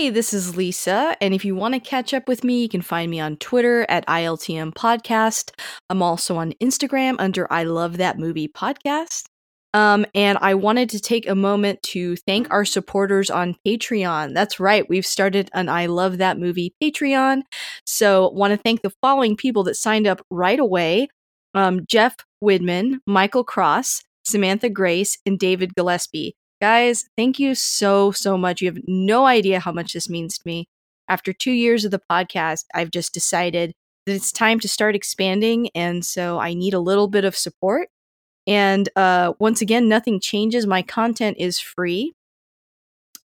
Hey, this is Lisa, and if you want to catch up with me, you can find me on Twitter at ILTM Podcast. I'm also on Instagram under I Love That Movie Podcast. Um, and I wanted to take a moment to thank our supporters on Patreon. That's right, we've started an I Love That Movie Patreon. So, want to thank the following people that signed up right away um, Jeff Widman, Michael Cross, Samantha Grace, and David Gillespie. Guys, thank you so, so much. You have no idea how much this means to me. After two years of the podcast, I've just decided that it's time to start expanding. And so I need a little bit of support. And uh, once again, nothing changes. My content is free.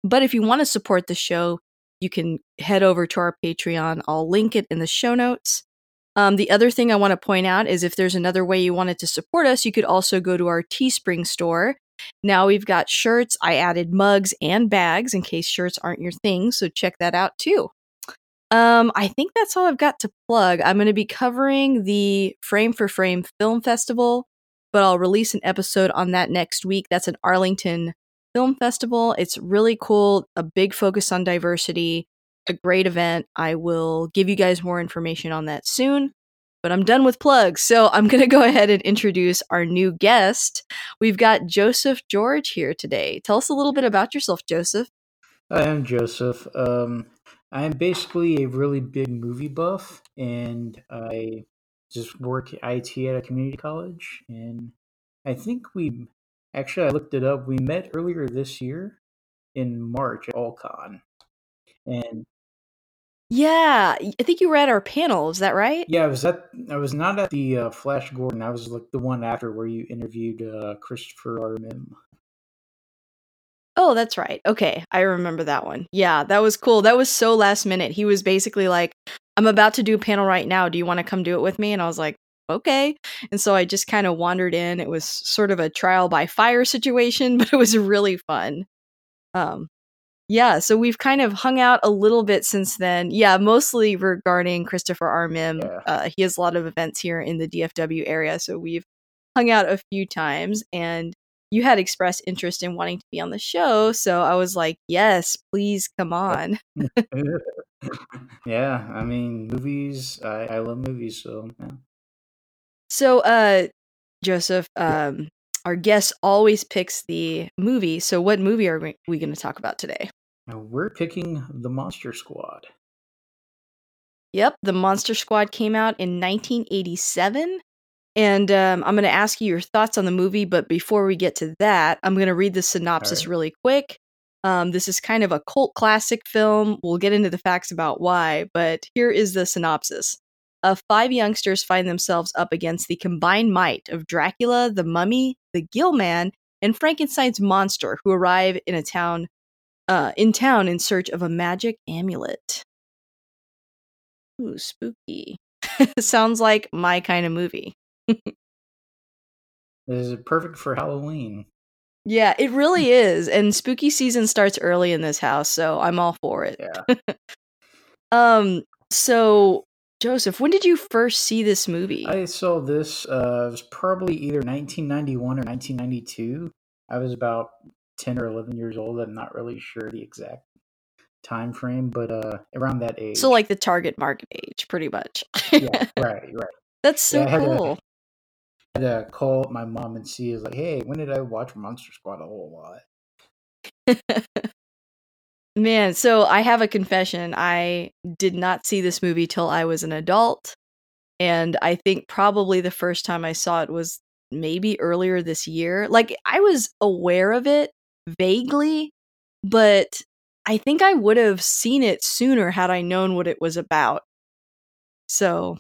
But if you want to support the show, you can head over to our Patreon. I'll link it in the show notes. Um, the other thing I want to point out is if there's another way you wanted to support us, you could also go to our Teespring store now we've got shirts. I added mugs and bags in case shirts aren't your thing, so check that out too. Um, I think that's all I've got to plug. I'm going to be covering the Frame for Frame Film Festival, but I'll release an episode on that next week. That's an Arlington Film Festival. It's really cool, a big focus on diversity, a great event. I will give you guys more information on that soon but I'm done with plugs. So I'm going to go ahead and introduce our new guest. We've got Joseph George here today. Tell us a little bit about yourself, Joseph. I am Joseph. Um, I'm basically a really big movie buff, and I just work IT at a community college. And I think we actually, I looked it up. We met earlier this year in March at AllCon. And yeah, I think you were at our panel. Is that right? Yeah, I was at. I was not at the uh, Flash Gordon. I was like the one after where you interviewed uh, Christopher R. Mihm. Oh, that's right. Okay, I remember that one. Yeah, that was cool. That was so last minute. He was basically like, "I'm about to do a panel right now. Do you want to come do it with me?" And I was like, "Okay." And so I just kind of wandered in. It was sort of a trial by fire situation, but it was really fun. Um, yeah, so we've kind of hung out a little bit since then. Yeah, mostly regarding Christopher R. Mihm. Yeah. Uh, he has a lot of events here in the DFW area, so we've hung out a few times. And you had expressed interest in wanting to be on the show, so I was like, "Yes, please come on." yeah, I mean, movies. I, I love movies, so yeah. So, uh, Joseph, um, our guest always picks the movie. So, what movie are we, we going to talk about today? Now we're picking The Monster Squad. Yep, The Monster Squad came out in 1987. And um, I'm going to ask you your thoughts on the movie. But before we get to that, I'm going to read the synopsis right. really quick. Um, this is kind of a cult classic film. We'll get into the facts about why, but here is the synopsis uh, five youngsters find themselves up against the combined might of Dracula, the mummy, the Gill Man, and Frankenstein's monster, who arrive in a town uh, in town in search of a magic amulet. Ooh, spooky. Sounds like my kind of movie. this is perfect for Halloween. Yeah, it really is. And spooky season starts early in this house, so I'm all for it. Yeah. um, so Joseph, when did you first see this movie? I saw this. Uh, it was probably either 1991 or 1992. I was about 10 or 11 years old. I'm not really sure the exact time frame, but uh, around that age. So, like the target market age, pretty much. yeah, right, right. That's so yeah, cool. I had to call my mom and see, is like, hey, when did I watch Monster Squad a whole lot? Man, so I have a confession. I did not see this movie till I was an adult. and I think probably the first time I saw it was maybe earlier this year. Like I was aware of it vaguely, but I think I would have seen it sooner had I known what it was about. So,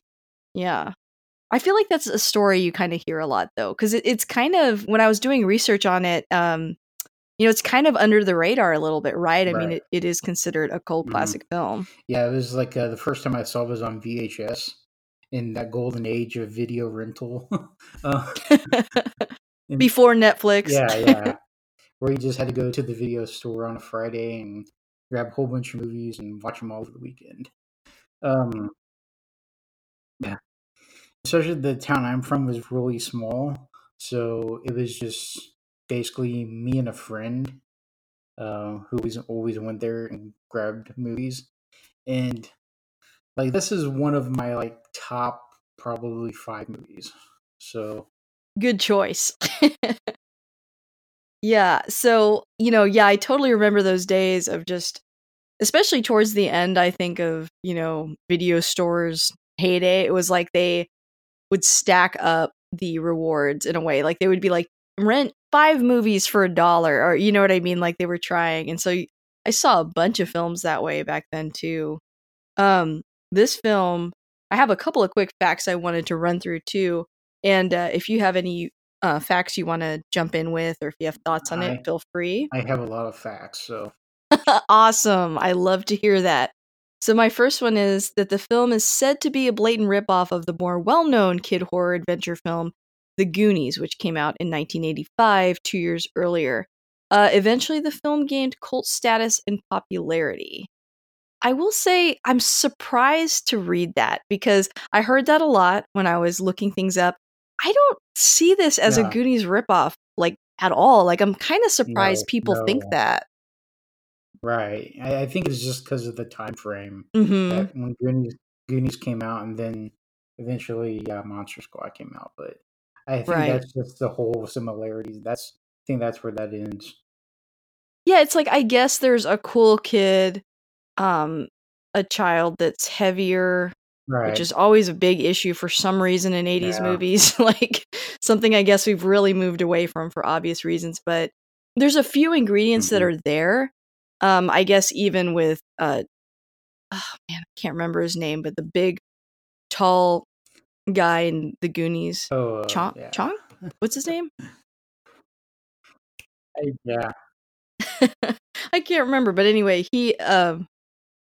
yeah. I feel like that's a story you kind of hear a lot though, because it, it's kind of when I was doing research on it, um, you know, it's kind of under the radar a little bit, right? I mean, it, it is considered a cult Mhm. classic film. Yeah, it was like uh, the first time I saw it was on VHS in that golden age of video rental. uh, Before Netflix. yeah, yeah, where you just had to go to the video store on a Friday and grab a whole bunch of movies and watch them all over the weekend. Um, yeah, especially the town I'm from was really small, so it was just basically me and a friend uh, who was always went there and grabbed movies, and like this is one of my like top probably five movies. So Good choice. yeah. So, you know, yeah, I totally remember those days of just, especially towards the end, I think of, you know, video stores heyday. It was like they would stack up the rewards in a way. Like they would be like, rent five movies for a dollar, or you know what I mean? Like they were trying. And so I saw a bunch of films that way back then too. Um, this film, I have a couple of quick facts I wanted to run through too. And uh, if you have any uh, facts you want to jump in with, or if you have thoughts on I- it, feel free. I have a lot of facts. So awesome. I love to hear that. So, my first one is that the film is said to be a blatant ripoff of the more well known kid horror adventure film, The Goonies, which came out in 1985, two years earlier. Uh, eventually, the film gained cult status and popularity. I will say I'm surprised to read that because I heard that a lot when I was looking things up. I don't see this as a. Goonies ripoff, like at all. Like, I'm kind of surprised No, people think that. right, I, I think it's just because of the time frame hmm that when Goonies Goonies came out, and then eventually, yeah, Monster Squad came out. But I think Right. that's just the whole similarities. That's I think that's where that ends. Yeah, it's like I guess there's a cool kid, um, a child that's heavier, Right. which is always a big issue for some reason in 80s Yeah. movies. like something I guess we've really moved away from for obvious reasons. But there's a few ingredients that Mhm. are there. Um, I guess even with uh oh man, I can't remember his name, but the big tall guy in the Goonies. oh, uh, Chong yeah. Chong? What's his name? I- yeah. I can't remember, but anyway, he um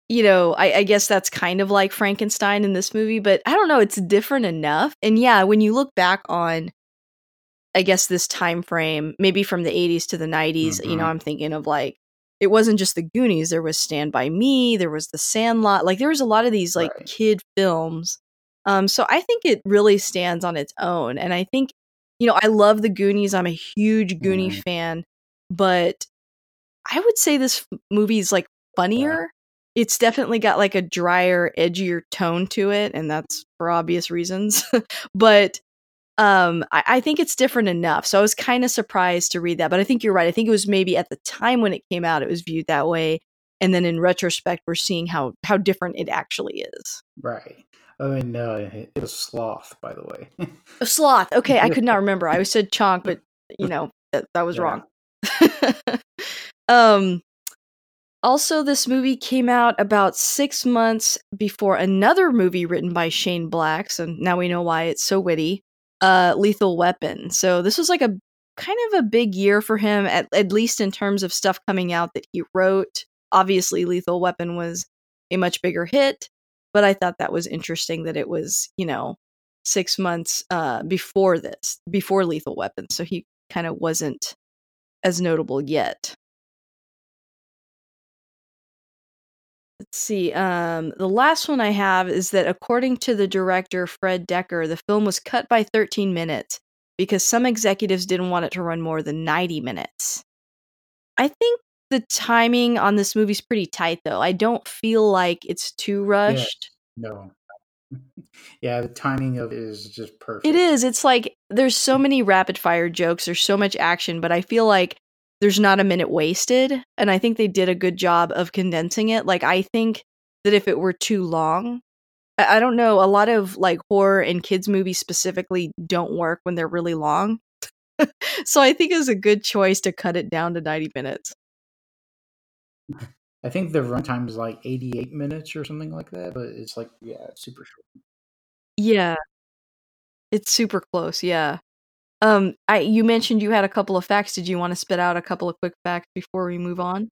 you know, I, I guess that's kind of like Frankenstein in this movie, but I don't know, it's different enough. And yeah, when you look back on I guess this time frame, maybe from the 80s to the 90s, you know, Mhm. I'm thinking of like it wasn't just the Goonies, there was Stand by Me, there was The Sandlot, like there was a lot of these like Right. kid films. Um so I think it really stands on its own and I think you know, I love the Goonies. I'm a huge Goonie Mhm. fan, but I would say this movie is like funnier. It's definitely got like a drier, edgier tone to it, and that's for obvious reasons. but um, I, I think it's different enough. So I was kind of surprised to read that. But I think you're right. I think it was maybe at the time when it came out, it was viewed that way, and then in retrospect, we're seeing how how different it actually is. Right. I mean, uh, it was Sloth, by the way. A sloth. Okay, I could not remember. I said chonk, but you know that, that was Yeah. wrong. um. Also, this movie came out about six months before another movie written by Shane Black. So now we know why it's so witty. Uh, Lethal Weapon. So this was like a kind of a big year for him, at, at least in terms of stuff coming out that he wrote. Obviously, Lethal Weapon was a much bigger hit, but I thought that was interesting that it was, you know, six months uh, before this, before Lethal Weapon. So he kind of wasn't as notable yet. See. Um, the last one I have is that according to the director Fred Dekker, the film was cut by 13 minutes because some executives didn't want it to run more than 90 minutes. I think the timing on this movie's pretty tight, though. I don't feel like it's too rushed. no. Yeah, the timing of it is just perfect. It is. It's like there's so many rapid fire jokes, there's so much action, but I feel like there's not a minute wasted. And I think they did a good job of condensing it. Like, I think that if it were too long, I, I don't know. A lot of like horror and kids movies specifically don't work when they're really long. so I think it was a good choice to cut it down to 90 minutes. I think the runtime is like 88 minutes or something like that, but it's like yeah, it's super short. Yeah. It's super close, yeah. Um, I you mentioned you had a couple of facts. Did you want to spit out a couple of quick facts before we move on?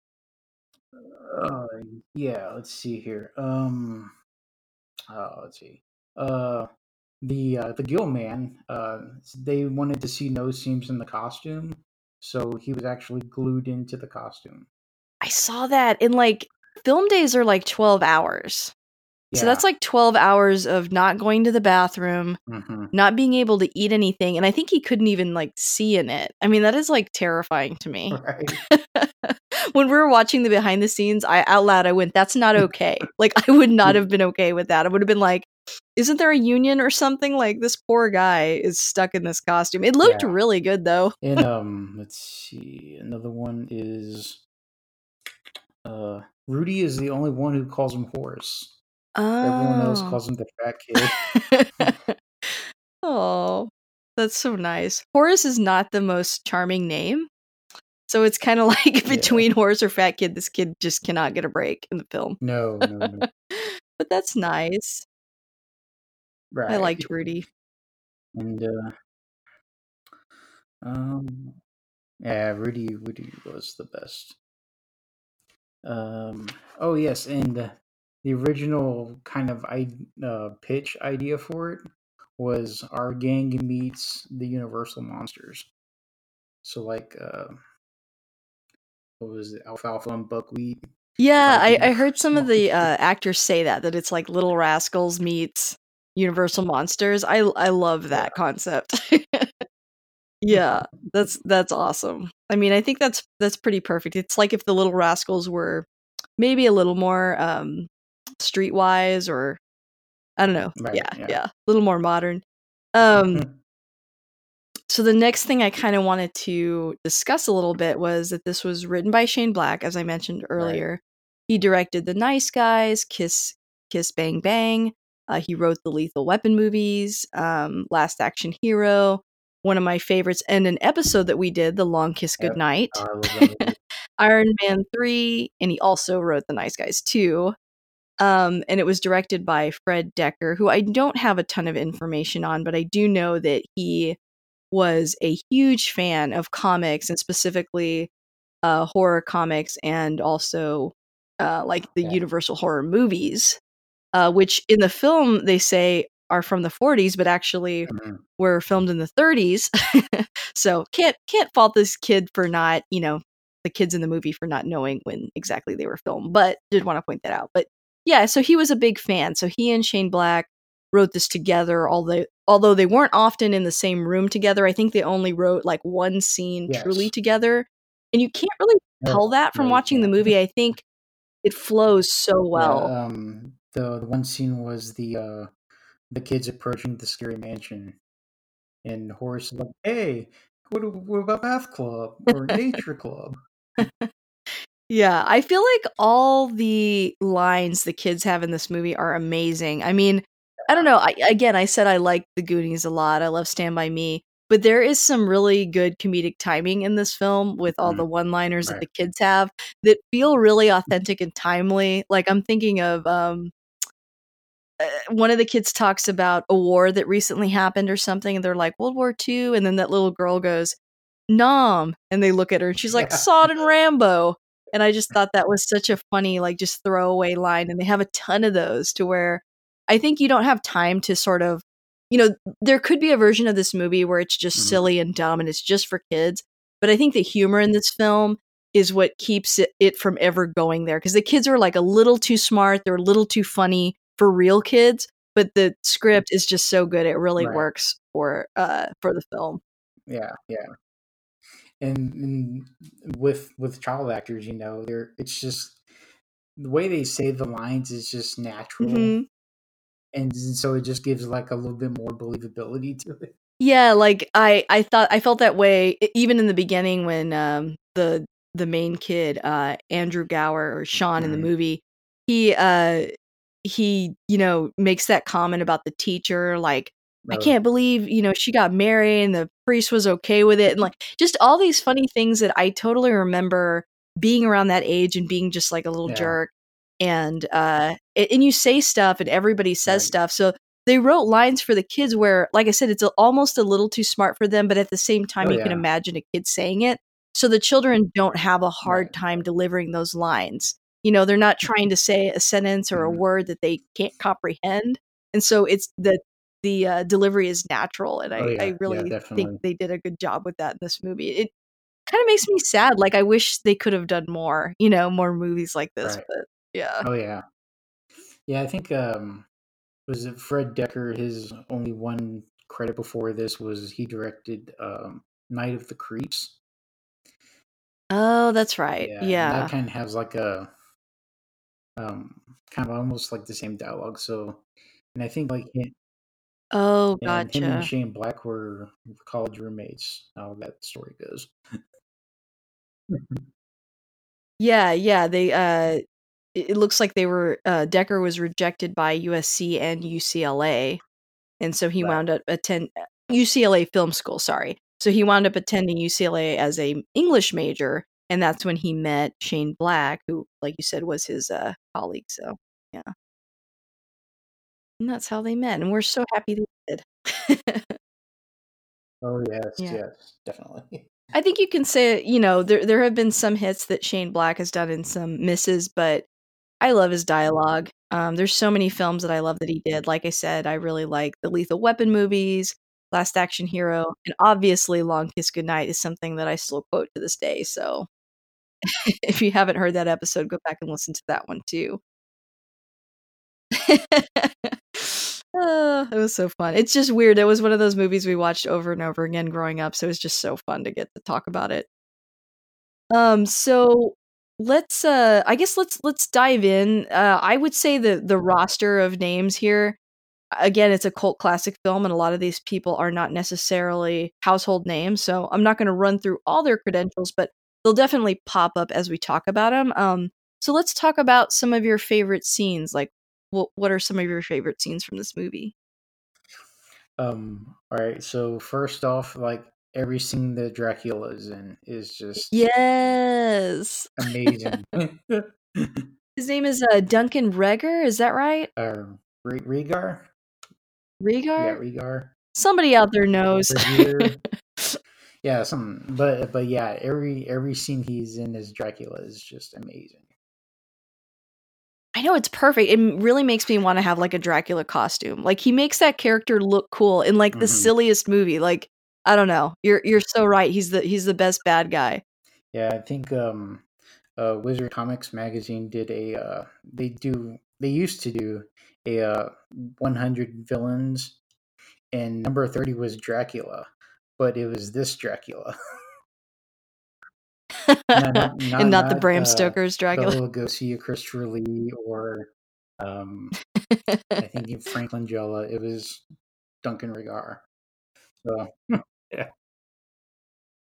Uh, yeah, let's see here. Um, uh, let's see. Uh, the uh, the Gill man. Uh, they wanted to see no seams in the costume, so he was actually glued into the costume. I saw that in like film days are like 12 hours. So that's like 12 hours of not going to the bathroom, hmm not being able to eat anything, and I think he couldn't even like see in it. I mean, that is like terrifying to me. Right. when we were watching the behind the scenes, I out loud I went, "That's not okay." like I would not have been okay with that. I would have been like, "Isn't there a union or something?" Like this poor guy is stuck in this costume. It looked Yeah. really good though. And um, let's see. Another one is uh, Rudy is the only one who calls him Horace. Everyone else Oh. calls him the fat kid. oh, that's so nice. Horace is not the most charming name. So it's kind of like Yeah. between Horace or Fat Kid, this kid just cannot get a break in the film. No, no, no. but that's nice. Right. I liked Rudy. And uh, um, yeah, Rudy, Rudy was the best. Um, oh yes, and uh, the original kind of I uh, pitch idea for it was our gang meets the Universal monsters. So like, uh, what was it, Alfalfa and Buckwheat? Yeah, I, I heard some of the uh, actors say that that it's like Little Rascals meets Universal Monsters. I I love that concept. yeah, that's that's awesome. I mean, I think that's that's pretty perfect. It's like if the Little Rascals were maybe a little more um streetwise or I don't know. Right, yeah, yeah. yeah, a little more modern. Um so the next thing I kind of wanted to discuss a little bit was that this was written by Shane Black, as I mentioned earlier. He directed The Nice Guys, Kiss Kiss Bang Bang. Uh, he wrote the Lethal Weapon movies, um, Last Action Hero, one of my favorites, and an episode that we did, The Long Kiss Yep. Goodnight, I love that movie. Iron Man 3, and he also wrote The Nice Guys 2. Um, and it was directed by Fred Dekker, who I don't have a ton of information on, but I do know that he was a huge fan of comics and specifically uh, horror comics and also uh, like the Yeah. Universal horror movies, uh, which in the film they say are from the 40s, but actually Mhm. were filmed in the 30s. so can't can't fault this kid for not, you know, the kids in the movie for not knowing when exactly they were filmed. But did want to point that out. But yeah, so he was a big fan. So he and Shane Black wrote this together, although although they weren't often in the same room together. I think they only wrote like one scene truly together. And you can't really tell that from watching the movie. I think it flows so Yeah, well. um, the, the one scene was the uh, the kids approaching the scary mansion, and Horace is like, "Hey, what, what about math club or nature club?" Yeah, I feel like all the lines the kids have in this movie are amazing. I mean, I don't know. I, again, I said I like the Goonies a lot. I love Stand By Me, but there is some really good comedic timing in this film with all Mhm. the one-liners that the kids have that feel really authentic and timely. Like I'm thinking of um uh, one of the kids talks about a war that recently happened or something, and they're like World War II, and then that little girl goes, "Nam," and they look at her, and she's like. Sod and Rambo, and I just thought that was such a funny, like, just throwaway line, and they have a ton of those to where I think you don't have time to sort of, you know, there could be a version of this movie where it's just Mhm. silly and dumb and it's just for kids, but I think the humor in this film is what keeps it, it from ever going there because the kids are like a little too smart, they're a little too funny for real kids, but the script is just so good it really Right. works for uh for the film. Yeah, yeah. And, and with with child actors, you know, they're it's just the way they say the lines is just natural, Mhm. and so it just gives like a little bit more believability to it. Yeah, like I I thought I felt that way even in the beginning when um the the main kid uh Andre Gower or Sean in the movie he uh he, you know, makes that comment about the teacher, like, I Oh, can't believe, you know, she got married and the priest was okay with it. And like, just all these funny things that I totally remember being around that age and being just like a little Yeah. jerk. And, uh, and you say stuff and everybody says Right. stuff. So they wrote lines for the kids where, like I said, it's a, almost a little too smart for them, but at the same time, Oh, you can imagine a kid saying it. So the children don't have a hard Right. time delivering those lines. You know, they're not trying to say a sentence or a Mhm. word that they can't comprehend. And so it's the the uh, delivery is natural, and I, Oh, yeah. I Yeah, really think they did a good job with that in this movie. It kind of makes me sad. Like I wish they could have done more, you know, more movies like this. Right. But yeah, Oh, yeah. Yeah, I think um was it Fred Dekker? His only one credit before this was he directed um Night of the Creeps. oh, that's right. Yeah, Yeah, that kind of has like a um kind of almost like the same dialogue. So, and I think like oh, and him and gotcha. Shane Black were college roommates. How that story goes. Yeah, yeah. They uh, it it looks like they were uh, Dekker was rejected by USC and UCLA, and so he Right. wound up attend UCLA Film School. Sorry, so he wound up attending UCLA as a English major, and that's when he met Shane Black, who, like you said, was his uh, colleague. So yeah, and that's how they met, and we're so happy they did. Oh yes, yeah. yes, definitely. I think you can say, you know, there there have been some hits that Shane Black has done and some misses, but I love his dialogue. Um, there's so many films that I love that he did. Like I said, I really like the Lethal Weapon movies, Last Action Hero, and obviously Long Kiss Goodnight is something that I still quote to this day. So if you haven't heard that episode, go back and listen to that one too. Oh, it was so fun. It's just weird. It was one of those movies we watched over and over again growing up, so it was just so fun to get to talk about it. Um, so let's uh I guess let's let's dive in. Uh I would say the the roster of names here again, it's a cult classic film and a lot of these people are not necessarily household names, so I'm not going to run through all their credentials, but they'll definitely pop up as we talk about them. Um so let's talk about some of your favorite scenes. Like what what are some of your favorite scenes from this movie? Um, all right, so first off, like every scene that Dracula is in is just Yes. amazing. His name is uh, Duncan Regehr, is that right? uh, Re- Rhaegar? Yeah, Rhaegar? Rhaegar. Somebody out there knows. Yeah, some, but but yeah, every every scene he's in as Dracula is just amazing. I know it's perfect. It really makes me want to have like a Dracula costume. Like he makes that character look cool in like the Mhm. silliest movie. Like I don't know. You're you're so right. He's the he's the best bad guy. Yeah, I think um, uh, Wizard Comics magazine did a uh, they do they used to do a uh, 100 villains, and number 30 was Dracula, but it was this Dracula, not not and not, the Bram uh, Stoker's Dracula. Bela Lugosi or Christopher Lee or um, I think in Frank Langella. It was Duncan Regehr. So yeah,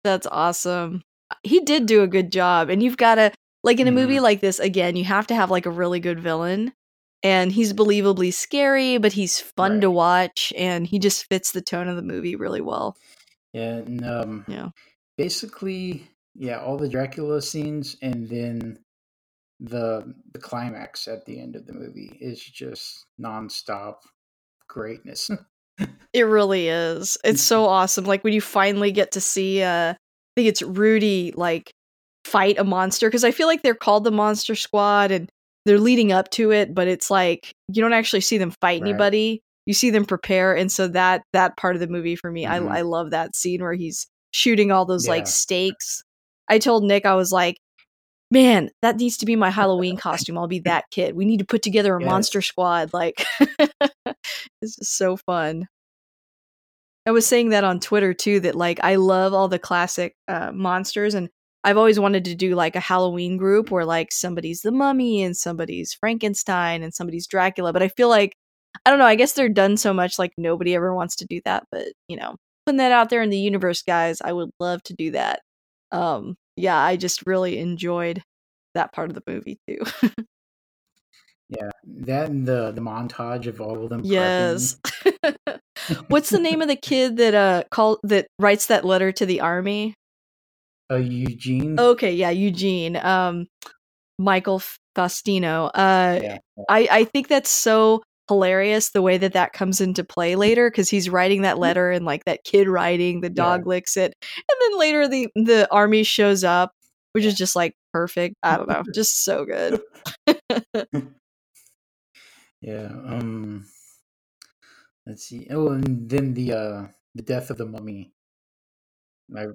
That's awesome. He did do a good job. And you've got to like in a movie Mhm. like this again, you have to have like a really good villain. And he's believably scary, but he's fun to watch and he just fits the tone of the movie really well. yeah, and um, Yeah. basically, yeah, all the Dracula scenes, and then the the climax at the end of the movie is just nonstop greatness. It really is. It's so awesome. Like when you finally get to see uh I think it's Rudy like fight a monster because I feel like they're called the Monster Squad and they're leading up to it, but it's like you don't actually see them fight Right. anybody. You see them prepare, and so that that part of the movie for me, Mhm. I I love that scene where he's shooting all those like stakes. I told Nick I was like, man, that needs to be my Halloween costume. I'll be that kid. We need to put together a Yes. monster squad. Like, it's just so fun. I was saying that on Twitter too, that like I love all the classic uh, monsters, and I've always wanted to do like a Halloween group where like somebody's the mummy and somebody's Frankenstein and somebody's Dracula. But I feel like I don't know. I guess they're done so much, like nobody ever wants to do that. But you know, putting that out there in the universe, guys, I would love to do that. Um, yeah, I just really enjoyed that part of the movie too. Yeah, that and the the montage of all of them. Yes. What's the name of the kid that uh call that writes that letter to the army? Uh, Eugene. Okay, yeah, Eugene. Um, Michael Faustino. Uh, yeah. I I think that's so hilarious the way that that comes into play later because he's writing that letter and like that kid writing the dog Yeah. licks it and then later the the army shows up which is just like perfect i don't know just so good Yeah. Um. Let's see. Oh, and then the uh the death of the mummy. I, I,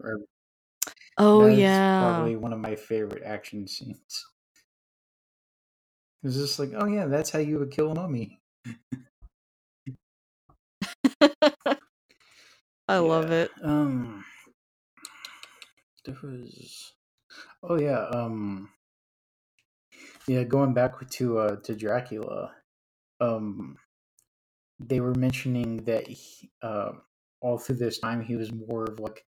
oh yeah probably one of my favorite action scenes. It's just like, oh yeah, that's how you would kill a mummy. i love it Um. There was. Oh yeah. Um. Yeah, going back to uh to Dracula. Um. They were mentioning that he, uh, all through this time he was more of like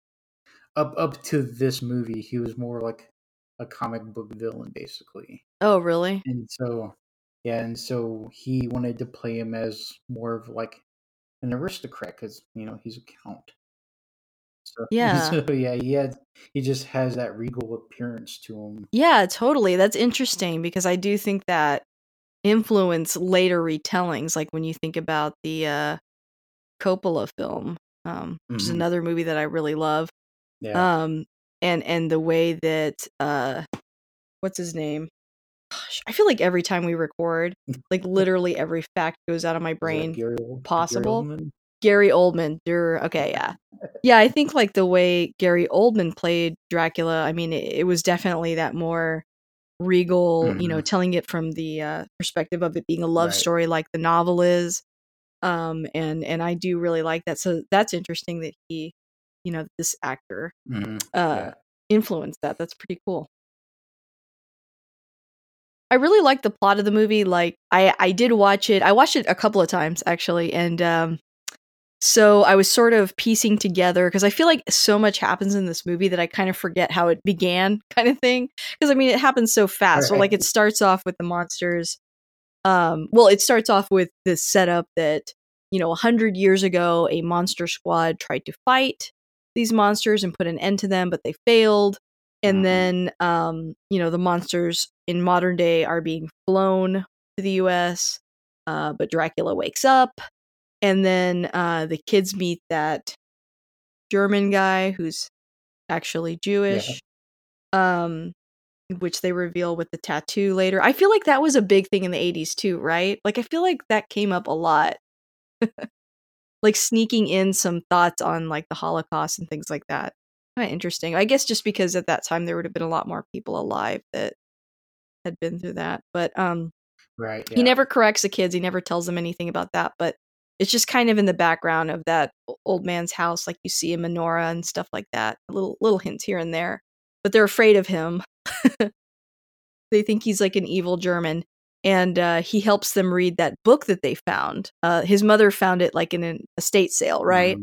up up to this movie he was more like a comic book villain basically oh really and so yeah and so he wanted to play him as more of like an aristocrat because you know he's a count so Yeah. so yeah he had he just has that regal appearance to him yeah totally that's interesting because i do think that influence later retellings like when you think about the uh coppola film um which is Mhm. another movie that i really love yeah um and and the way that uh what's his name Gosh, i feel like every time we record like literally every fact goes out of my brain Gary Old- Gary possible. Oldman? gary oldman dur- okay yeah yeah i think like the way gary oldman played dracula i mean it, it was definitely that more regal you know Mhm. telling it from the uh perspective of it being a love Right. story like the novel is um and and i do really like that so that's interesting that he you know this actor Mhm. uh yeah influenced that. That's pretty cool. I really like the plot of the movie. Like I I did watch it. I watched it a couple of times actually and um so I was sort of piecing together because I feel like so much happens in this movie that I kind of forget how it began kind of thing because I mean it happens so fast. So like it starts off with the monsters um well it starts off with this setup that you know a 100 years ago a monster squad tried to fight these monsters and put an end to them but they failed and Mhm. then um you know the monsters in modern day are being flown to the US uh but Dracula wakes up and then uh the kids meet that German guy who's actually Jewish um which they reveal with the tattoo later. I feel like that was a big thing in the 80s too, right? Like I feel like that came up a lot. like sneaking in some thoughts on like the Holocaust and things like that. Kind of interesting. I guess just because at that time there would have been a lot more people alive that had been through that. But um right he never corrects the kids. He never tells them anything about that, but it's just kind of in the background of that old man's house like you see a menorah and stuff like that. Little little hints here and there. But they're afraid of him. they think he's like an evil German and uh, he helps them read that book that they found. Uh, his mother found it like in an estate sale, right?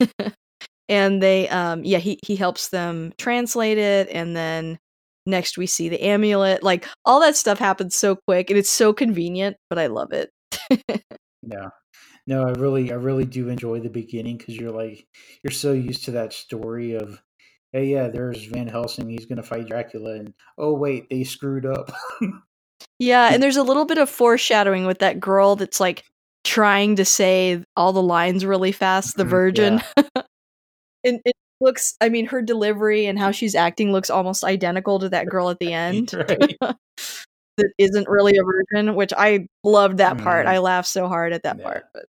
Mhm. And they, um, yeah, he he helps them translate it, and then next we see the amulet. Like all that stuff happens so quick, and it's so convenient, but I love it. Yeah. No, I really, I really do enjoy the beginning because you're like, you're so used to that story of, hey, yeah, there's Van Helsing, he's gonna fight Dracula, and oh wait, they screwed up. Yeah, and there's a little bit of foreshadowing with that girl that's like trying to say all the lines really fast, the Mhm, virgin. and it looks, I mean, her delivery and how she's acting looks almost identical to that girl at the end right? that isn't really a virgin, which I loved that part. Mhm. I laughed so hard at that Yeah. part. But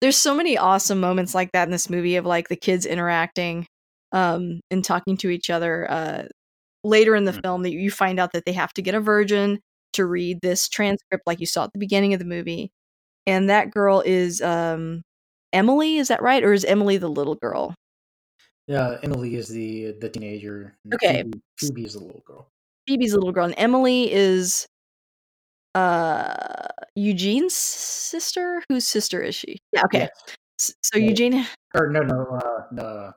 there's so many awesome moments like that in this movie of like the kids interacting um and talking to each other uh later in the Mm. film that you find out that they have to get a virgin to read this transcript like you saw at the beginning of the movie and that girl is um emily is that right or is emily the little girl Yeah, Emily is the the teenager. Okay. Phoebe, Phoebe is the little girl. phoebe's the little girl and emily is uh eugene's sister whose sister is she yeah okay Yes. So Yeah. eugene Or no, no, uh, no,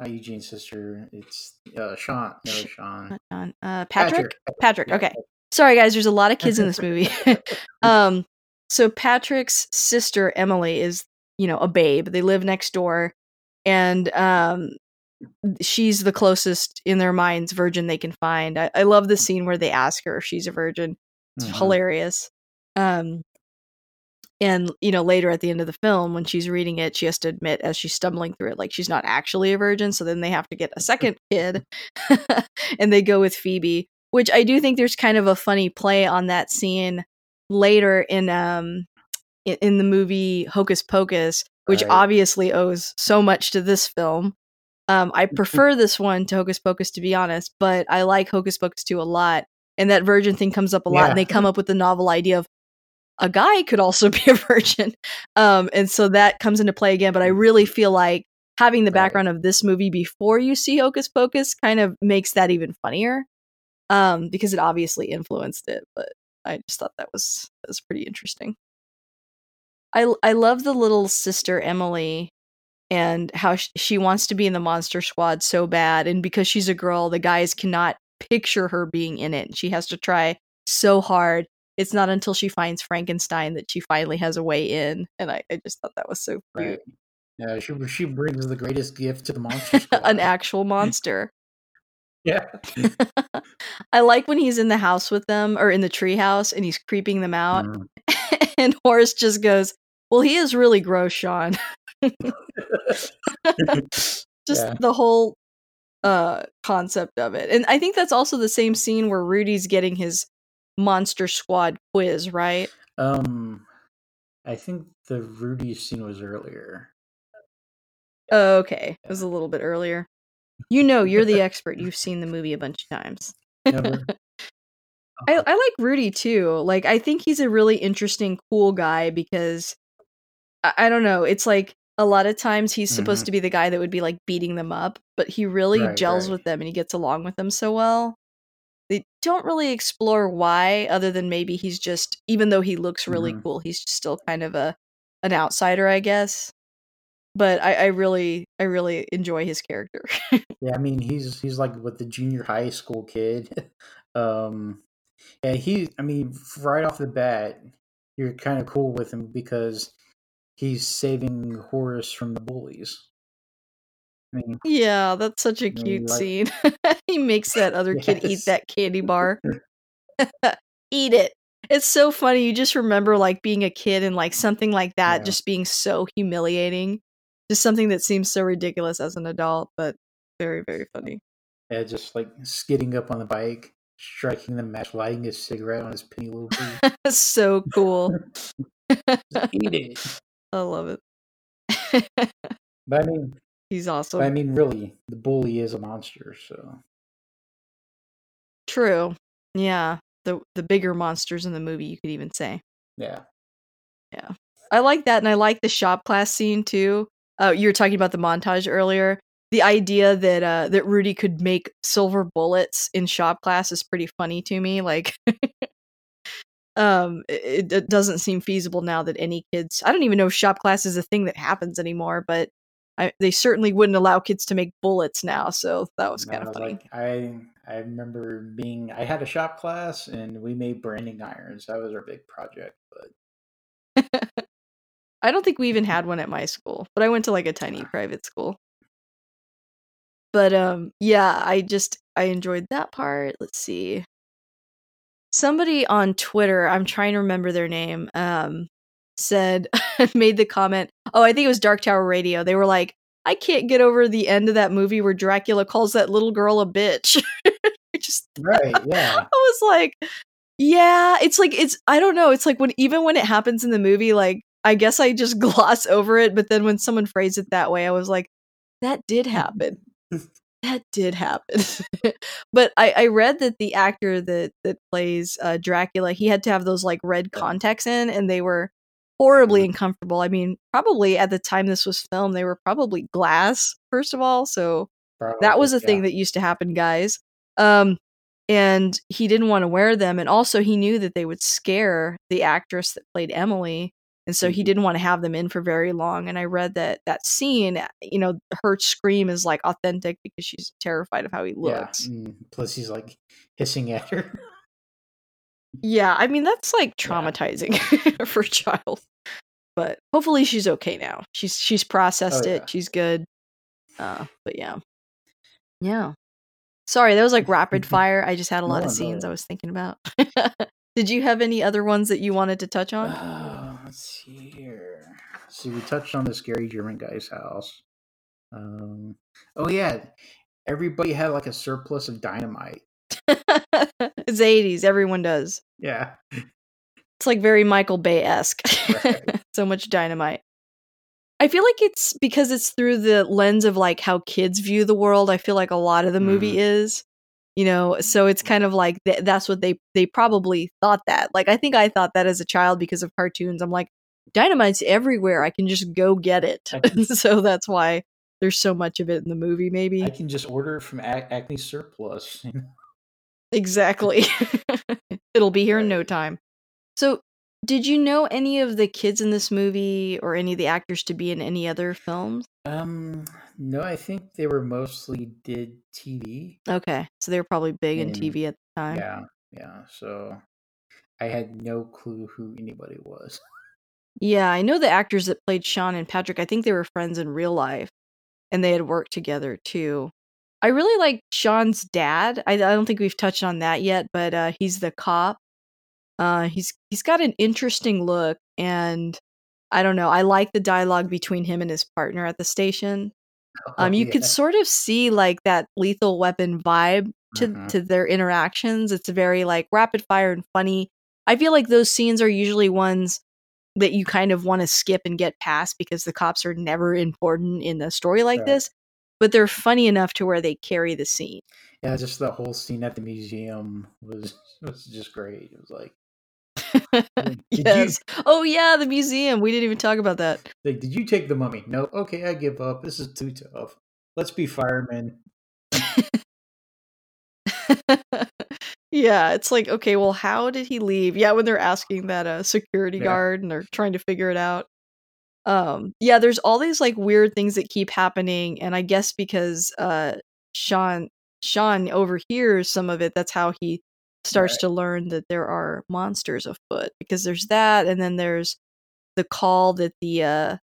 not Eugene's sister. It's uh, Sean. No, Sean. John, uh patrick Patrick. patrick okay Sorry, guys. There's a lot of kids in this movie. um, so Patrick's sister Emily is, you know, a babe. They live next door, and um, she's the closest in their minds virgin they can find. I, I love the scene where they ask her if she's a virgin. It's Mhm. hilarious. Um, and you know, later at the end of the film, when she's reading it, she has to admit as she's stumbling through it, like she's not actually a virgin. So then they have to get a second kid, and they go with Phoebe, which I do think there's kind of a funny play on that scene later in um in, in the movie Hocus Pocus, which Right. obviously owes so much to this film. Um, I prefer this one to Hocus Pocus, to be honest, but I like Hocus Pocus 2 a lot. And that virgin thing comes up a lot, Yeah. and they come up with the novel idea of a guy could also be a virgin. Um, and so that comes into play again. But I really feel like having the Right. background of this movie before you see Hocus Pocus kind of makes that even funnier um, because it obviously influenced it. But I just thought that was that was pretty interesting. I I love the little sister Emily and how sh- she wants to be in the monster squad so bad and because she's a girl the guys cannot picture her being in it she has to try so hard it's not until she finds frankenstein that she finally has a way in and i, I just thought that was so cute Right. Yeah, she she brings the greatest gift to the monster an actual monster yeah. i like when he's in the house with them or in the treehouse and he's creeping them out Mhm. and horace just goes well he is really gross sean just Yeah. the whole uh concept of it and i think that's also the same scene where rudy's getting his monster squad quiz right Um, I think the Rudy scene was earlier. oh, okay it was a little bit earlier you know you're the expert you've seen the movie a bunch of times Never. I, I like rudy too like i think he's a really interesting cool guy because I, don't know it's like a lot of times he's supposed Mhm. to be the guy that would be like beating them up but he really Right, gels right. with them and he gets along with them so well they don't really explore why other than maybe he's just even though he looks really Mhm. cool he's still kind of a an outsider i guess but i i really i really enjoy his character Yeah, I mean he's he's like with the junior high school kid. um, yeah, he. I mean, right off the bat, you're kind of cool with him because he's saving Horace from the bullies. I mean, yeah that's such a mean, cute like- scene he makes that other kid eat that candy bar eat it it's so funny you just remember like being a kid and like something like that Yeah. just being so humiliating just something that seems so ridiculous as an adult but very very funny yeah, just like skidding up on the bike, striking the match, lighting his cigarette on his penny little booth. so cool eat it. I love it But I mean, he's awesome I mean, really, the bully is a monster. So true yeah the the bigger monsters in the movie you could even say Yeah. yeah, I like that, and I like the shop class scene too. Uh, you were talking about the montage earlier. The idea that uh, that Rudy could make silver bullets in shop class is pretty funny to me. Like, um, it, it doesn't seem feasible now that any kids. I don't even know if shop class is a thing that happens anymore, but I, they certainly wouldn't allow kids to make bullets now. So that was No, kind of funny. Like I, I remember being. I had a shop class, and we made branding irons. That was our big project. But I don't think we even had one at my school, but I went to like a tiny private school. But um yeah, I just I enjoyed that part. Let's see. Somebody on Twitter, I'm trying to remember their name, um said made the comment, "Oh, I think it was Dark Tower Radio." They were like, "I can't get over the end of that movie where Dracula calls that little girl a bitch." I just right, yeah, I was like, yeah, it's like it's I don't know, it's like when even when it happens in the movie, like I guess I just gloss over it, but then when someone phrased it that way, I was like, that did happen. That did happen. but I, I read that the actor that that plays uh, Dracula, he had to have those like red contacts in, and they were horribly Mhm. uncomfortable. I mean, probably at the time this was filmed, they were probably glass first of all, so that was a probably, thing that used to happen guys um and he didn't want to wear them and also he knew that they would scare the actress that played emily and so he Mhm. didn't want to have them in for very long and i read that that scene you know her scream is like authentic because she's terrified of how he looks and plus he's like hissing at her. Yeah, I mean that's like Yeah. traumatizing for a child. But hopefully she's okay now. She's she's processed Oh, it. yeah. She's good. Uh, but yeah. Yeah. Sorry, that was like rapid fire. I just had a lot No, of no. scenes I was thinking about. Did you have any other ones that you wanted to touch on? Uh, let's see here. See, we touched on the scary German guy's house. Um, oh yeah, everybody had like a surplus of dynamite. it's 80s. Everyone does. Yeah, It's like very Michael Bay esque. Right. so much dynamite. I feel like it's because it's through the lens of like how kids view the world. I feel like a lot of the movie is, you know, so it's kind of like th- that's what they they probably thought that. Like I think I thought that as a child because of cartoons. I'm like dynamite's everywhere. I can just go get it. Can- so that's why there's so much of it in the movie maybe. I can just order it from Ac- Acme Surplus. Exactly. It'll be here in no time. So, did you know any of the kids in this movie or any of the actors to be in any other films? um, no, I think they were mostly did TV. Okay, so they were probably big in And- TV at the time. Yeah, yeah. So I had no clue who anybody was. Yeah, I know the actors that played Sean and Patrick. I think they were friends in real life, and they had worked together too. I really like Sean's dad. I, I don't think we've touched on that yet, but uh, he's the cop. Uh, he's he's got an interesting look, and I don't know. I like the dialogue between him and his partner at the station. Um, you could sort of see like that Lethal Weapon vibe to Mhm. to their interactions. It's very like rapid fire and funny. I feel like those scenes are usually ones that you kind of want to skip and get past because the cops are never important in a story like Right. this, but they're funny enough to where they carry the scene. Yeah, just the whole scene at the museum was was just great. It was like, Did you- yes. Oh yeah, the museum. We didn't even talk about that. like, did you take the mummy? No. Okay, I give up. This is too tough. Let's be firemen. yeah, it's like, okay, well, how did he leave? Yeah, when they're asking that uh security Yeah. guard and they're trying to figure it out. Um, yeah, there's all these like weird things that keep happening, and I guess because uh Sean Sean overhears some of it, that's how he starts Right. to learn that there are monsters afoot. Because there's that, and then there's the call that the uh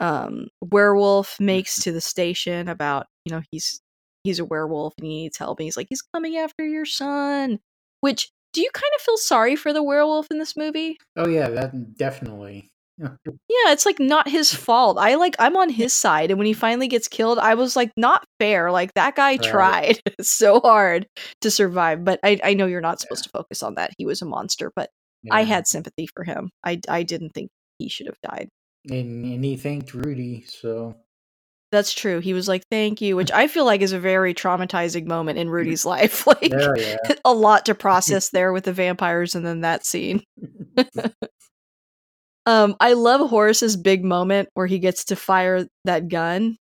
um werewolf makes to the station about you know he's he's a werewolf and he needs help and he's like he's coming after your son which do you kind of feel sorry for the werewolf in this movie Oh yeah, that definitely. Yeah it's like not his fault i like i'm on his side and when he finally gets killed i was like not fair like that guy Right. tried so hard to survive but i i know you're not supposed to focus on that he was a monster but i had sympathy for him i i didn't think he should have died and, and he thanked Rudy. So That's true. He was like, "Thank you," which I feel like is a very traumatizing moment in mm. Rudy's life. Like yeah, yeah. a lot to process there with the vampires and then that scene. Um, I love Horace's big moment where he gets to fire that gun.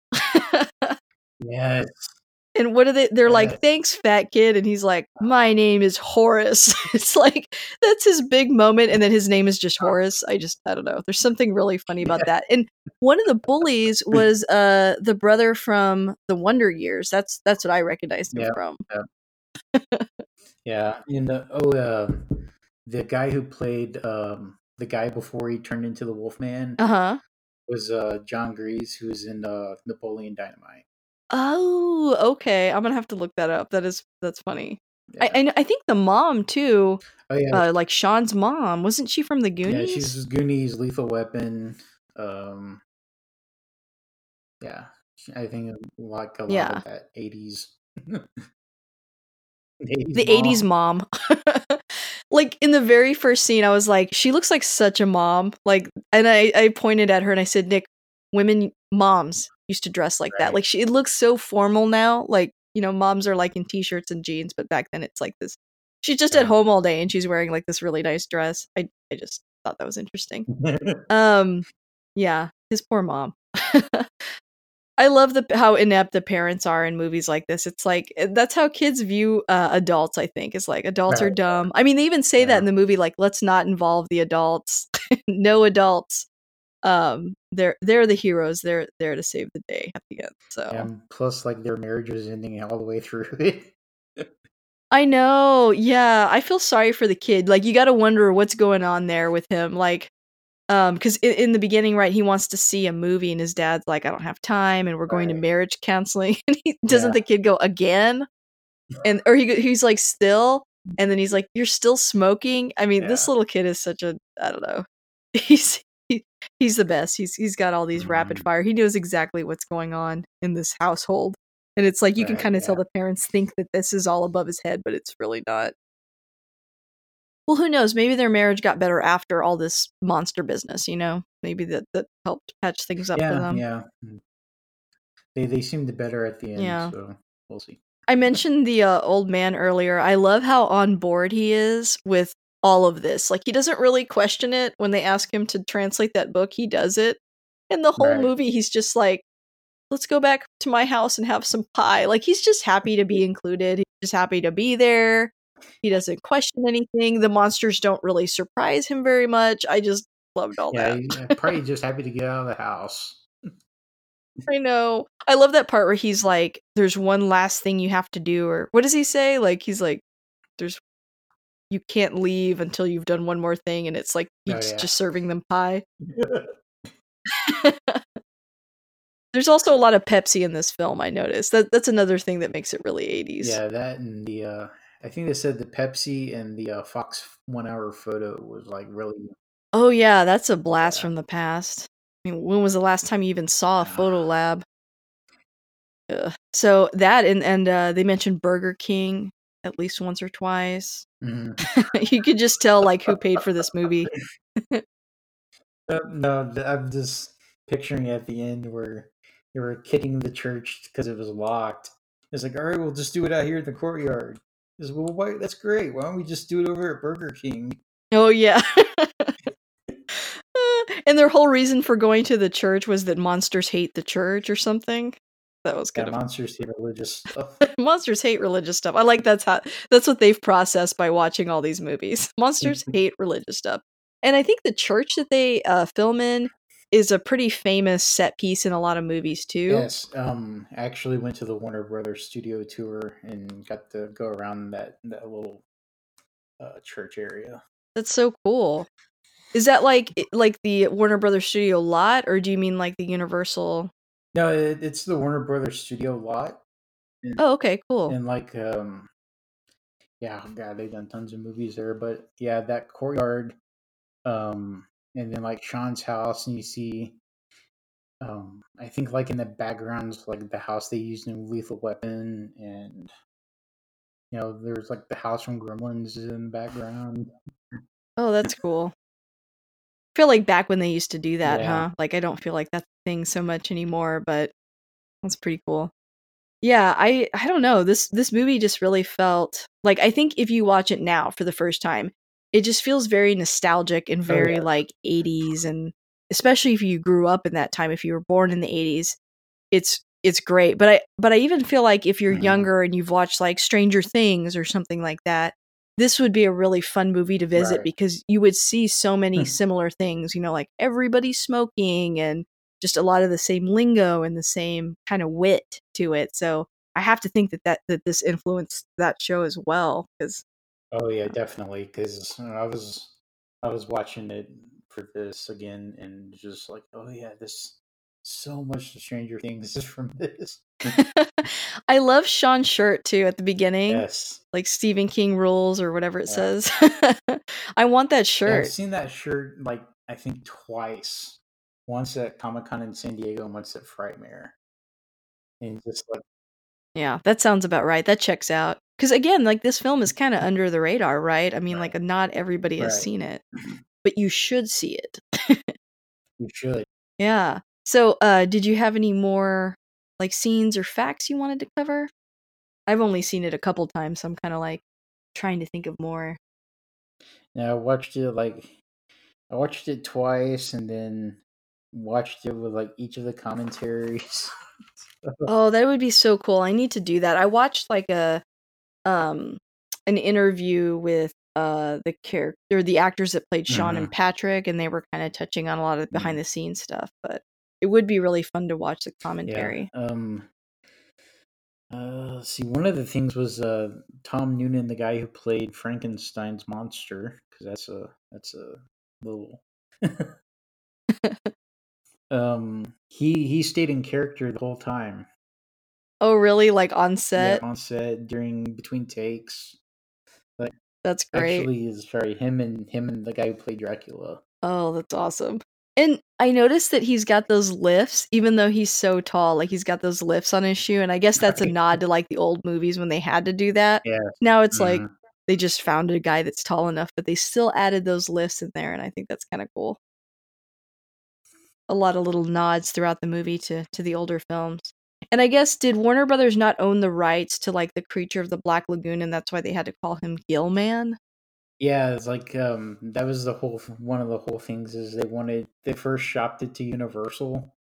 yes. and what are they? They're like, "Thanks, fat kid," and he's like, "My name is Horace." it's like that's his big moment, and then his name is just Horace. I just, I don't know. There's something really funny about that. And one of the bullies was uh the brother from the Wonder Years. That's that's what I recognized him Yeah. from. Yeah. And the, oh, uh, the guy who played um, the guy before he turned into the Wolfman Uh huh. was uh, Jon Gries, who's in uh, Napoleon Dynamite. Oh, okay. I'm gonna have to look that up. That is that's funny. Yeah. I, I I think the mom too, oh yeah, uh, like Sean's mom, wasn't she from the yeah. Goonies? She's Goonies, Lethal Weapon. Um, yeah, I think like a lot Yeah. of that '80s. the 80s mom. like in the very first scene, I was like, she looks like such a mom. Like, and I, I pointed at her and I said, Nick, women, moms used to dress like that. Like, she, it looks so formal now. Like, you know, moms are like in t shirts and jeans, but back then it's like this. She's just at home all day and she's wearing like this really nice dress. I, I just thought that was interesting. Um, yeah, his poor mom. I love the how inept the parents are in movies like this. It's like eh, that's how kids view uh, adults. I think it's like adults are dumb. I mean, they even say that in the movie, like let's not involve the adults. no adults. Um, they're they're the heroes. They're there to save the day at the end. So and plus, like their marriage was ending all the way through it. I know. Yeah, I feel sorry for the kid. Like you got to wonder what's going on there with him. Like, um, because in, in, the beginning, right, he wants to see a movie, and his dad's like, "I don't have time," and we're going right. to marriage counseling. And he doesn't yeah. the kid go again, and or he he's like still, and then he's like, "You're still smoking." I mean, yeah. this little kid is such a I don't know. He's he, he's the best. He's he's got all these mm-hmm. rapid fire. He knows exactly what's going on in this household. And it's like you right, can kind of yeah. tell the parents think that this is all above his head, but it's really not. Well, who knows? Maybe their marriage got better after all this monster business, you know? Maybe that, that helped patch things up yeah, for them. Yeah. Mm. They they seemed better at the end, yeah. so we'll see. I mentioned the uh, old man earlier. I love how on board he is with all of this. Like he doesn't really question it when they ask him to translate that book. He does it. And the whole right. movie he's just like, let's go back to my house and have some pie. Like he's just happy to be included. He's just happy to be there. He doesn't question anything. The monsters don't really surprise him very much. I just loved all yeah, that. Probably just happy to get out of the house. I know. I love that part where he's like, "There's one last thing you have to do," or what does he say? Like he's like, "There's you can't leave until you've done one more thing," and it's like oh, he's oh, yeah. just serving them pie. There's also a lot of Pepsi in this film. I noticed that that's another thing that makes it really 80s. Yeah, that and the uh, I think they said the Pepsi and the uh, Fox One Hour Photo was like really. Oh yeah, that's a blast yeah. from the past. I mean, when was the last time you even saw a photo lab? Ugh. So that and and uh, they mentioned Burger King at least once or twice. Mm-hmm. you could just tell like who paid for this movie. uh, no, I'm just picturing at the end where they were kicking the church because it was locked. It's like, all right, we'll just do it out here in the courtyard. Well, why, that's great. Why don't we just do it over at Burger King? Oh yeah. and their whole reason for going to the church was that monsters hate the church or something. That was good. Yeah, monsters hate religious stuff. monsters hate religious stuff. I like that's how that's what they've processed by watching all these movies. Monsters hate religious stuff. And I think the church that they uh, film in is a pretty famous set piece in a lot of movies too. Yes, um, actually went to the Warner Brothers studio tour and got to go around that that little uh, church area. That's so cool. Is that like like the Warner Brothers studio lot, or do you mean like the Universal? No, it, it's the Warner Brothers studio lot. And, oh, okay, cool. And like, um, yeah, God, they've done tons of movies there, but yeah, that courtyard, um, and then like Sean's house, and you see, um, I think like in the backgrounds, like the house they used in Lethal Weapon, and you know, there's like the house from Gremlins in the background. Oh, that's cool. I feel like back when they used to do that, yeah. huh? Like I don't feel like that thing so much anymore, but that's pretty cool. Yeah, I I don't know. This this movie just really felt like I think if you watch it now for the first time, it just feels very nostalgic and oh, very oh, yeah. like 80s and especially if you grew up in that time if you were born in the 80s it's it's great but i but i even feel like if you're mm-hmm. younger and you've watched like stranger things or something like that this would be a really fun movie to visit right. because you would see so many hmm. similar things you know like everybody smoking and just a lot of the same lingo and the same kind of wit to it so i have to think that that, that this influenced that show as well because Oh yeah, definitely. Because uh, I was I was watching it for this again, and just like, oh yeah, this so much Stranger Things is from this. I love Sean's shirt too at the beginning. Yes. Like Stephen King rules or whatever it yeah. says. I want that shirt. Yeah, I've seen that shirt like I think twice. Once at Comic Con in San Diego and once at Frightmare. And just like Yeah, that sounds about right. That checks out because again like this film is kind of under the radar right? I mean right. like not everybody has seen it but you should see it. You should. Yeah. So uh did you have any more like scenes or facts you wanted to cover? I've only seen it a couple times so i'm kind of like trying to think of more. Yeah i watched it like i watched it twice and then watched it with like each of the commentaries. Oh that would be so cool. I need to do that. I watched like a um an interview with uh the character the actors that played Sean mm-hmm. and Patrick and they were kind of touching on a lot of mm-hmm. behind the scenes stuff but it would be really fun to watch the commentary yeah, um Uh, see, one of the things was uh, Tom Noonan, the guy who played Frankenstein's monster, because that's a that's a little. um, he he stayed in character the whole time. Oh, really? Like on set? Yeah, on set during between takes. Like That's great. actually, is sorry, him and him and the guy who played Dracula. Oh, that's awesome. And I noticed that he's got those lifts, even though he's so tall. Like he's got those lifts on his shoe, and I guess that's a nod to like the old movies when they had to do that. Yeah. Now it's like Mhm. they just found a guy that's tall enough, but they still added those lifts in there, and I think that's kind of cool. A lot of little nods throughout the movie to to the older films. And I guess did Warner Brothers not own the rights to like the creature of the Black Lagoon, and that's why they had to call him Gillman? Yeah, it's like um that was the whole one of the whole things is they wanted they first shopped it to Universal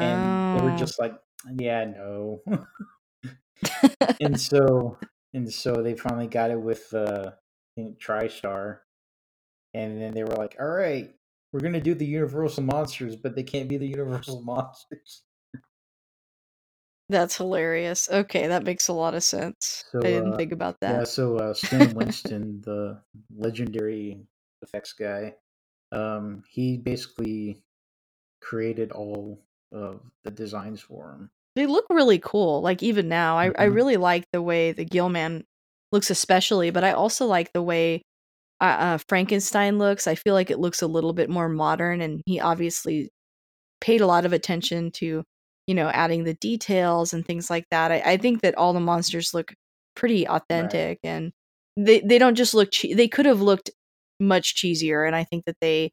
and they were Oh. just like, yeah, no. and so and so they finally got it with uh I think TriStar. And then they were like, All right, we're gonna do the Universal monsters, but they can't be the Universal monsters. That's hilarious. Okay, that makes a lot of sense. So I didn't uh think about that. yeah, so uh Stan Winston, the legendary effects guy, um, he basically created all of the designs for him. They look really cool. Like even now, I I Mhm. really like the way the Gillman looks, especially. But I also like the way uh, uh, Frankenstein looks. I feel like it looks a little bit more modern, and he obviously paid a lot of attention to, you know, adding the details and things like that. I, I think that all the monsters look pretty Right. authentic, and they they don't just look. Che- they could have looked much cheesier, and I think that they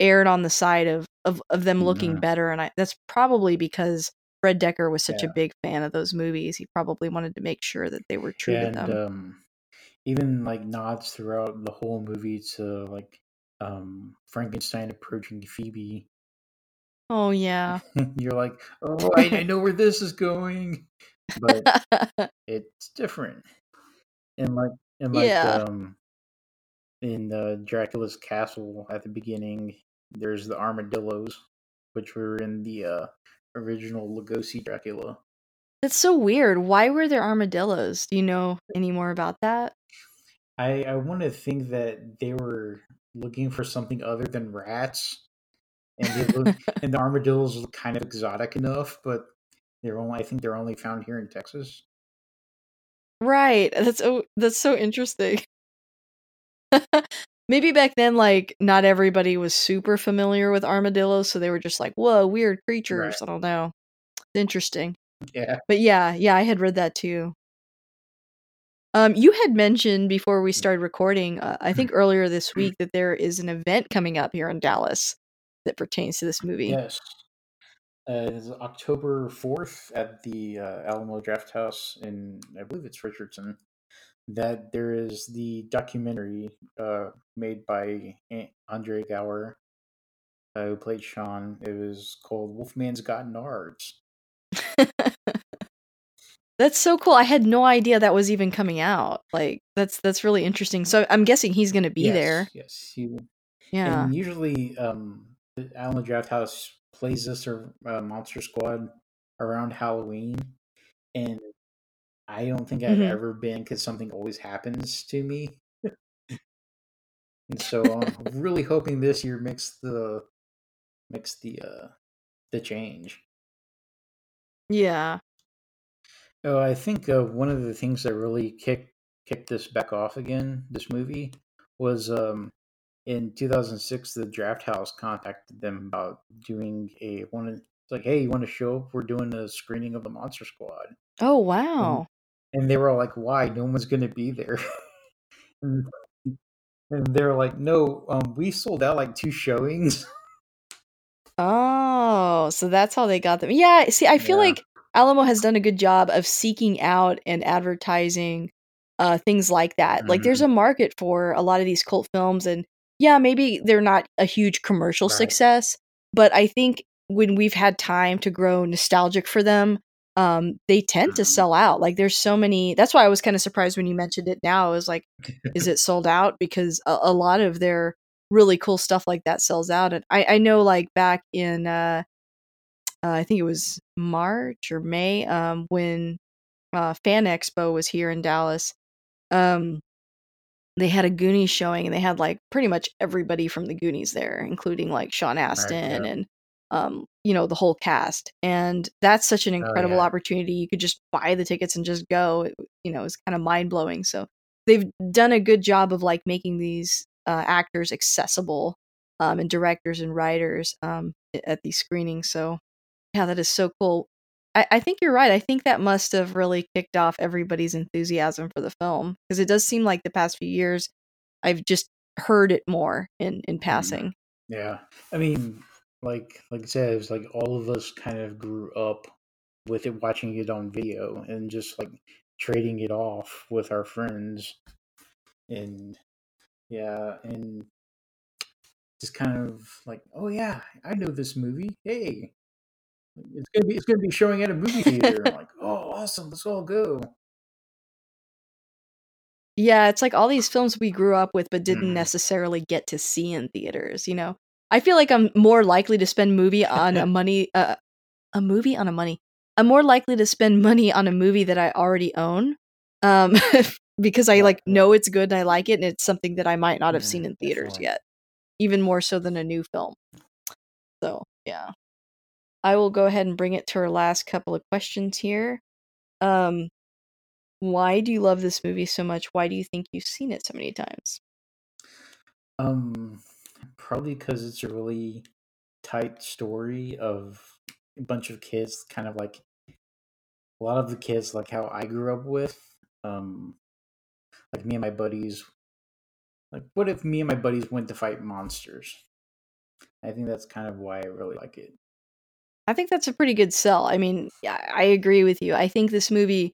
aired on the side of of, of them looking Mhm. better. And I, that's probably because Fred Dekker was such a big fan of those movies. He probably wanted to make sure that they were true to them. um even like nods throughout the whole movie to like um Frankenstein approaching Phoebe. Oh yeah. You're like, oh, I, I know where this is going, but it's different. And like, and like, Yeah. um, in uh, Dracula's castle at the beginning, there's the armadillos, which were in the uh, original Lugosi Dracula. That's so weird. Why were there armadillos? Do you know any more about that? I I want to think that they were looking for something other than rats, and look, and the armadillos look kind of exotic enough, but they're only I think they're only found here in Texas. right. That's so that's so interesting. Maybe back then, like not everybody was super familiar with armadillos, so they were just like, "Whoa, weird Right. creatures." I don't know. It's interesting. Yeah. But yeah, yeah, I had read that too. Um, you had mentioned before we started recording, uh, I think earlier this week, that there is an event coming up here in Dallas that pertains to this movie. Yes. Uh, it's October fourth at the uh, Alamo Draft House in I believe it's Richardson. That there is the documentary uh, made by Andre Gower, uh, who played Sean. It was called Wolfman's Got Nards. That's so cool. I had no idea that was even coming out. Like that's that's really interesting. So I'm guessing he's going to be there. Yes, yes. He, Yeah. And usually, um, the Alamo Draft House plays this or uh, Monster Squad around Halloween, and I don't think I've Mhm. ever been because something always happens to me. and so I'm really hoping this year makes the makes the uh the change. Yeah. Oh, I think uh, one of the things that really kicked kicked this back off again, this movie, was um in 2006 the Draft House contacted them about doing a one. It's like, hey, you want to show up? We're doing a screening of the Monster Squad, Oh wow. and they were all like, why? No one's gonna be there. and, and they're like, no, um, we sold out like two showings. Oh, so that's how they got them. Yeah, see, I feel yeah, like Alamo has done a good job of seeking out and advertising uh things like that. Like there's Mhm. a market for a lot of these cult films and yeah, maybe they're not a huge commercial right. success, but I think when we've had time to grow nostalgic for them, um they tend to Mhm. sell out. Like there's so many That's why I was kind of surprised when you mentioned it now. I was like, is it sold out because a, a lot of their really cool stuff like that sells out and i i know like back in uh, uh i think it was march or may um when uh, Fan Expo was here in Dallas, um, they had a Goonies showing, and they had like pretty much everybody from the Goonies there, including like Sean Astin yeah. and um, you know the whole cast. And that's such an Oh, incredible yeah. opportunity. You could just buy the tickets and just go. It, you know, it's kind of mind blowing. So they've done a good job of like making these uh, actors accessible um, and directors and writers um, at these screenings. So yeah, that is so cool. I, I think you're right. I think that must have really kicked off everybody's enthusiasm for the film because it does seem like the past few years I've just heard it more in in mm-hmm. passing. Yeah. I mean, like like I said, it's like all of us kind of grew up with it watching it on video and just like trading it off with our friends. And yeah, and just kind of like, oh yeah, I know this movie. Hey. It's gonna be it's gonna be showing at a movie theater. I'm like, oh awesome, let's all go. Yeah, it's like all these films we grew up with but didn't Mhm. necessarily get to see in theaters, you know? I feel like I'm more likely to spend movie on a money uh, a movie on a money. I'm more likely to spend money on a movie that I already own. Um because I like know it's good and I like it and it's something that I might not have seen Mhm, in theaters yet. Even more so than a new film. So, yeah. I will go ahead and bring it to our last couple of questions here. Um why do you love this movie so much? Why do you think you've seen it so many times? Um, probably because it's a really tight story of a bunch of kids, kind of like a lot of the kids, like how I grew up with. Um, like me and my buddies. Like, what if me and my buddies went to fight monsters? I think that's kind of why I really like it. I think that's a pretty good sell. I mean, yeah, I agree with you. I think this movie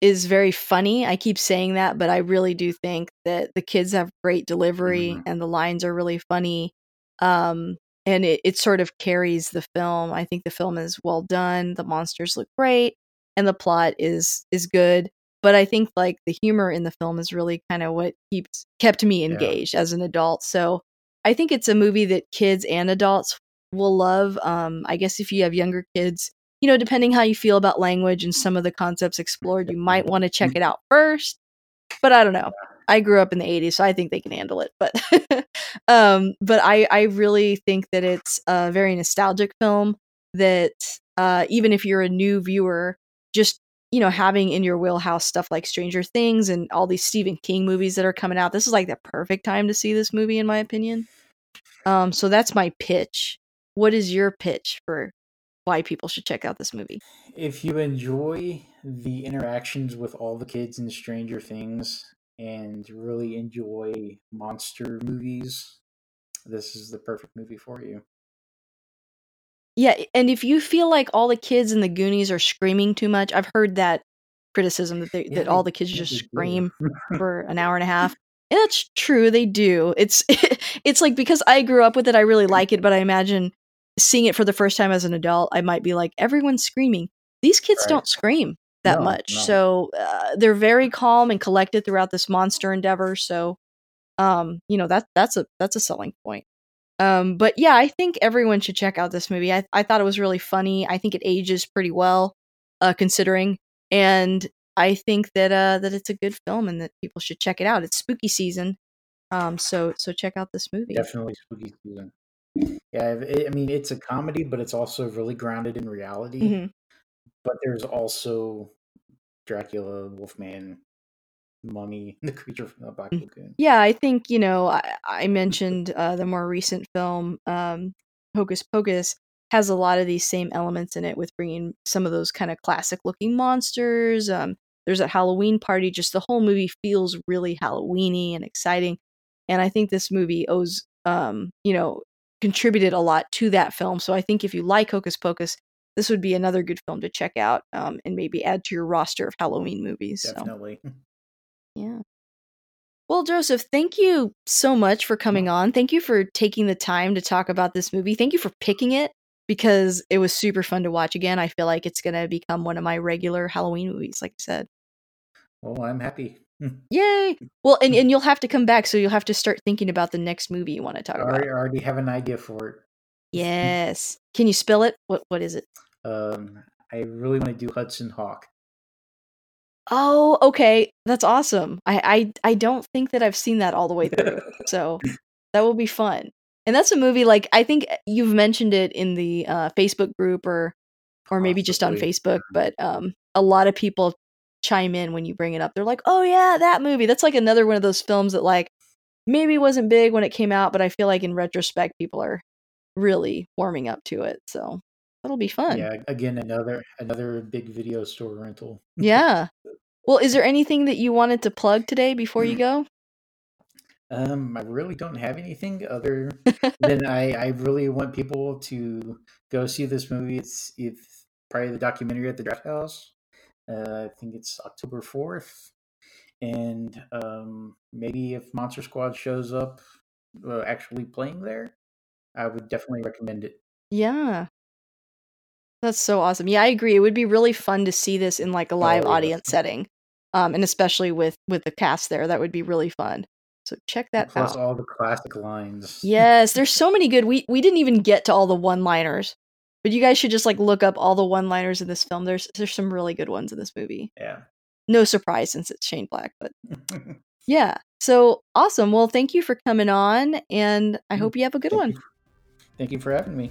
is very funny. I keep saying that, but I really do think that the kids have great delivery Mhm. and the lines are really funny. Um, and it, it sort of carries the film. I think the film is well done. The monsters look great and the plot is is good. But I think like the humor in the film is really kind of what keeps kept me Yeah. engaged as an adult. So I think it's a movie that kids and adults will love. Um, I guess if you have younger kids, you know, depending how you feel about language and some of the concepts explored, you might want to check it out first. But I don't know. I grew up in the 80s, so I think they can handle it. But um but I I really think that it's a very nostalgic film that uh even if you're a new viewer, just you know, having in your wheelhouse stuff like Stranger Things and all these Stephen King movies that are coming out, this is like the perfect time to see this movie in my opinion. Um so that's my pitch. What is your pitch for why people should check out this movie? If you enjoy the interactions with all the kids in Stranger Things and really enjoy monster movies, this is the perfect movie for you. Yeah, and if you feel like all the kids in the Goonies are screaming too much, I've heard that criticism that they Yeah, that all the kids just scream for an hour and a half. And that's true, they do. It's it's like because I grew up with it, I really like it, but I imagine seeing it for the first time as an adult, I might be like, everyone's screaming. These kids Right. don't scream that No, much. no. So uh, they're very calm and collected throughout this monster endeavor. So um, you know, that that's a that's a selling point. Um, but yeah, I think everyone should check out this movie. I, I thought it was really funny. I think it ages pretty well, uh, considering, and I think that uh, that it's a good film and that people should check it out. It's spooky season, um, so so check out this movie. Definitely spooky season. Yeah, it, I mean it's a comedy, but it's also really grounded in reality. Mhm. But there's also Dracula, Wolfman, Mummy, the creature from the Black Mm. Lagoon. Yeah, I think you know I, I mentioned uh, the more recent film, um, Hocus Pocus, has a lot of these same elements in it with bringing some of those kind of classic looking monsters. Um, there's a Halloween party. Just the whole movie feels really Halloweeny and exciting, and I think this movie owes, um, you know, contributed a lot to that film. So I think if you like Hocus Pocus, this would be another good film to check out um, and maybe add to your roster of Halloween movies. So. Definitely. Yeah. Well, Joseph, thank you so much for coming on. Thank you for taking the time to talk about this movie. Thank you for picking it because it was super fun to watch again. I feel like it's going to become one of my regular Halloween movies, like I said. Well, I'm happy. Yay! Well, and, and you'll have to come back, so you'll have to start thinking about the next movie you want to talk I about. I already have an idea for it. Yes. Can you spell it? What What is it? Um, I really want to do Hudson Hawk. Oh, okay. That's awesome. I, I I don't think that I've seen that all the way through. so that will be fun. And that's a movie like I think eh, you've mentioned it in the uh, Facebook group or or maybe just on Facebook, but um a lot of people chime in when you bring it up. They're like, "Oh yeah, that movie." That's like another one of those films that like maybe wasn't big when it came out, but I feel like in retrospect people are really warming up to it. So that'll be fun. Yeah, again, another another big video store rental. Yeah. Well, is there anything that you wanted to plug today before you go? Um, I really don't have anything other than I, I really want people to go see this movie. It's it's probably the documentary at the Draft House. Uh, I think it's October fourth, and um, maybe if Monster Squad shows up, uh, actually playing there, I would definitely recommend it. Yeah. That's so awesome. Yeah, I agree. It would be really fun to see this in like a live Oh audience setting. Um, and especially with with the cast there, that would be really fun. So check that plus out. all the classic lines. Yes, there's so many good. We we didn't even get to all the one-liners. But you guys should just like look up all the one-liners in this film. There's there's some really good ones in this movie. yeah. No surprise since it's Shane Black, but yeah. So awesome. Well, thank you for coming on and I Mm, hope you have a good Thank one. you. Thank you for having me.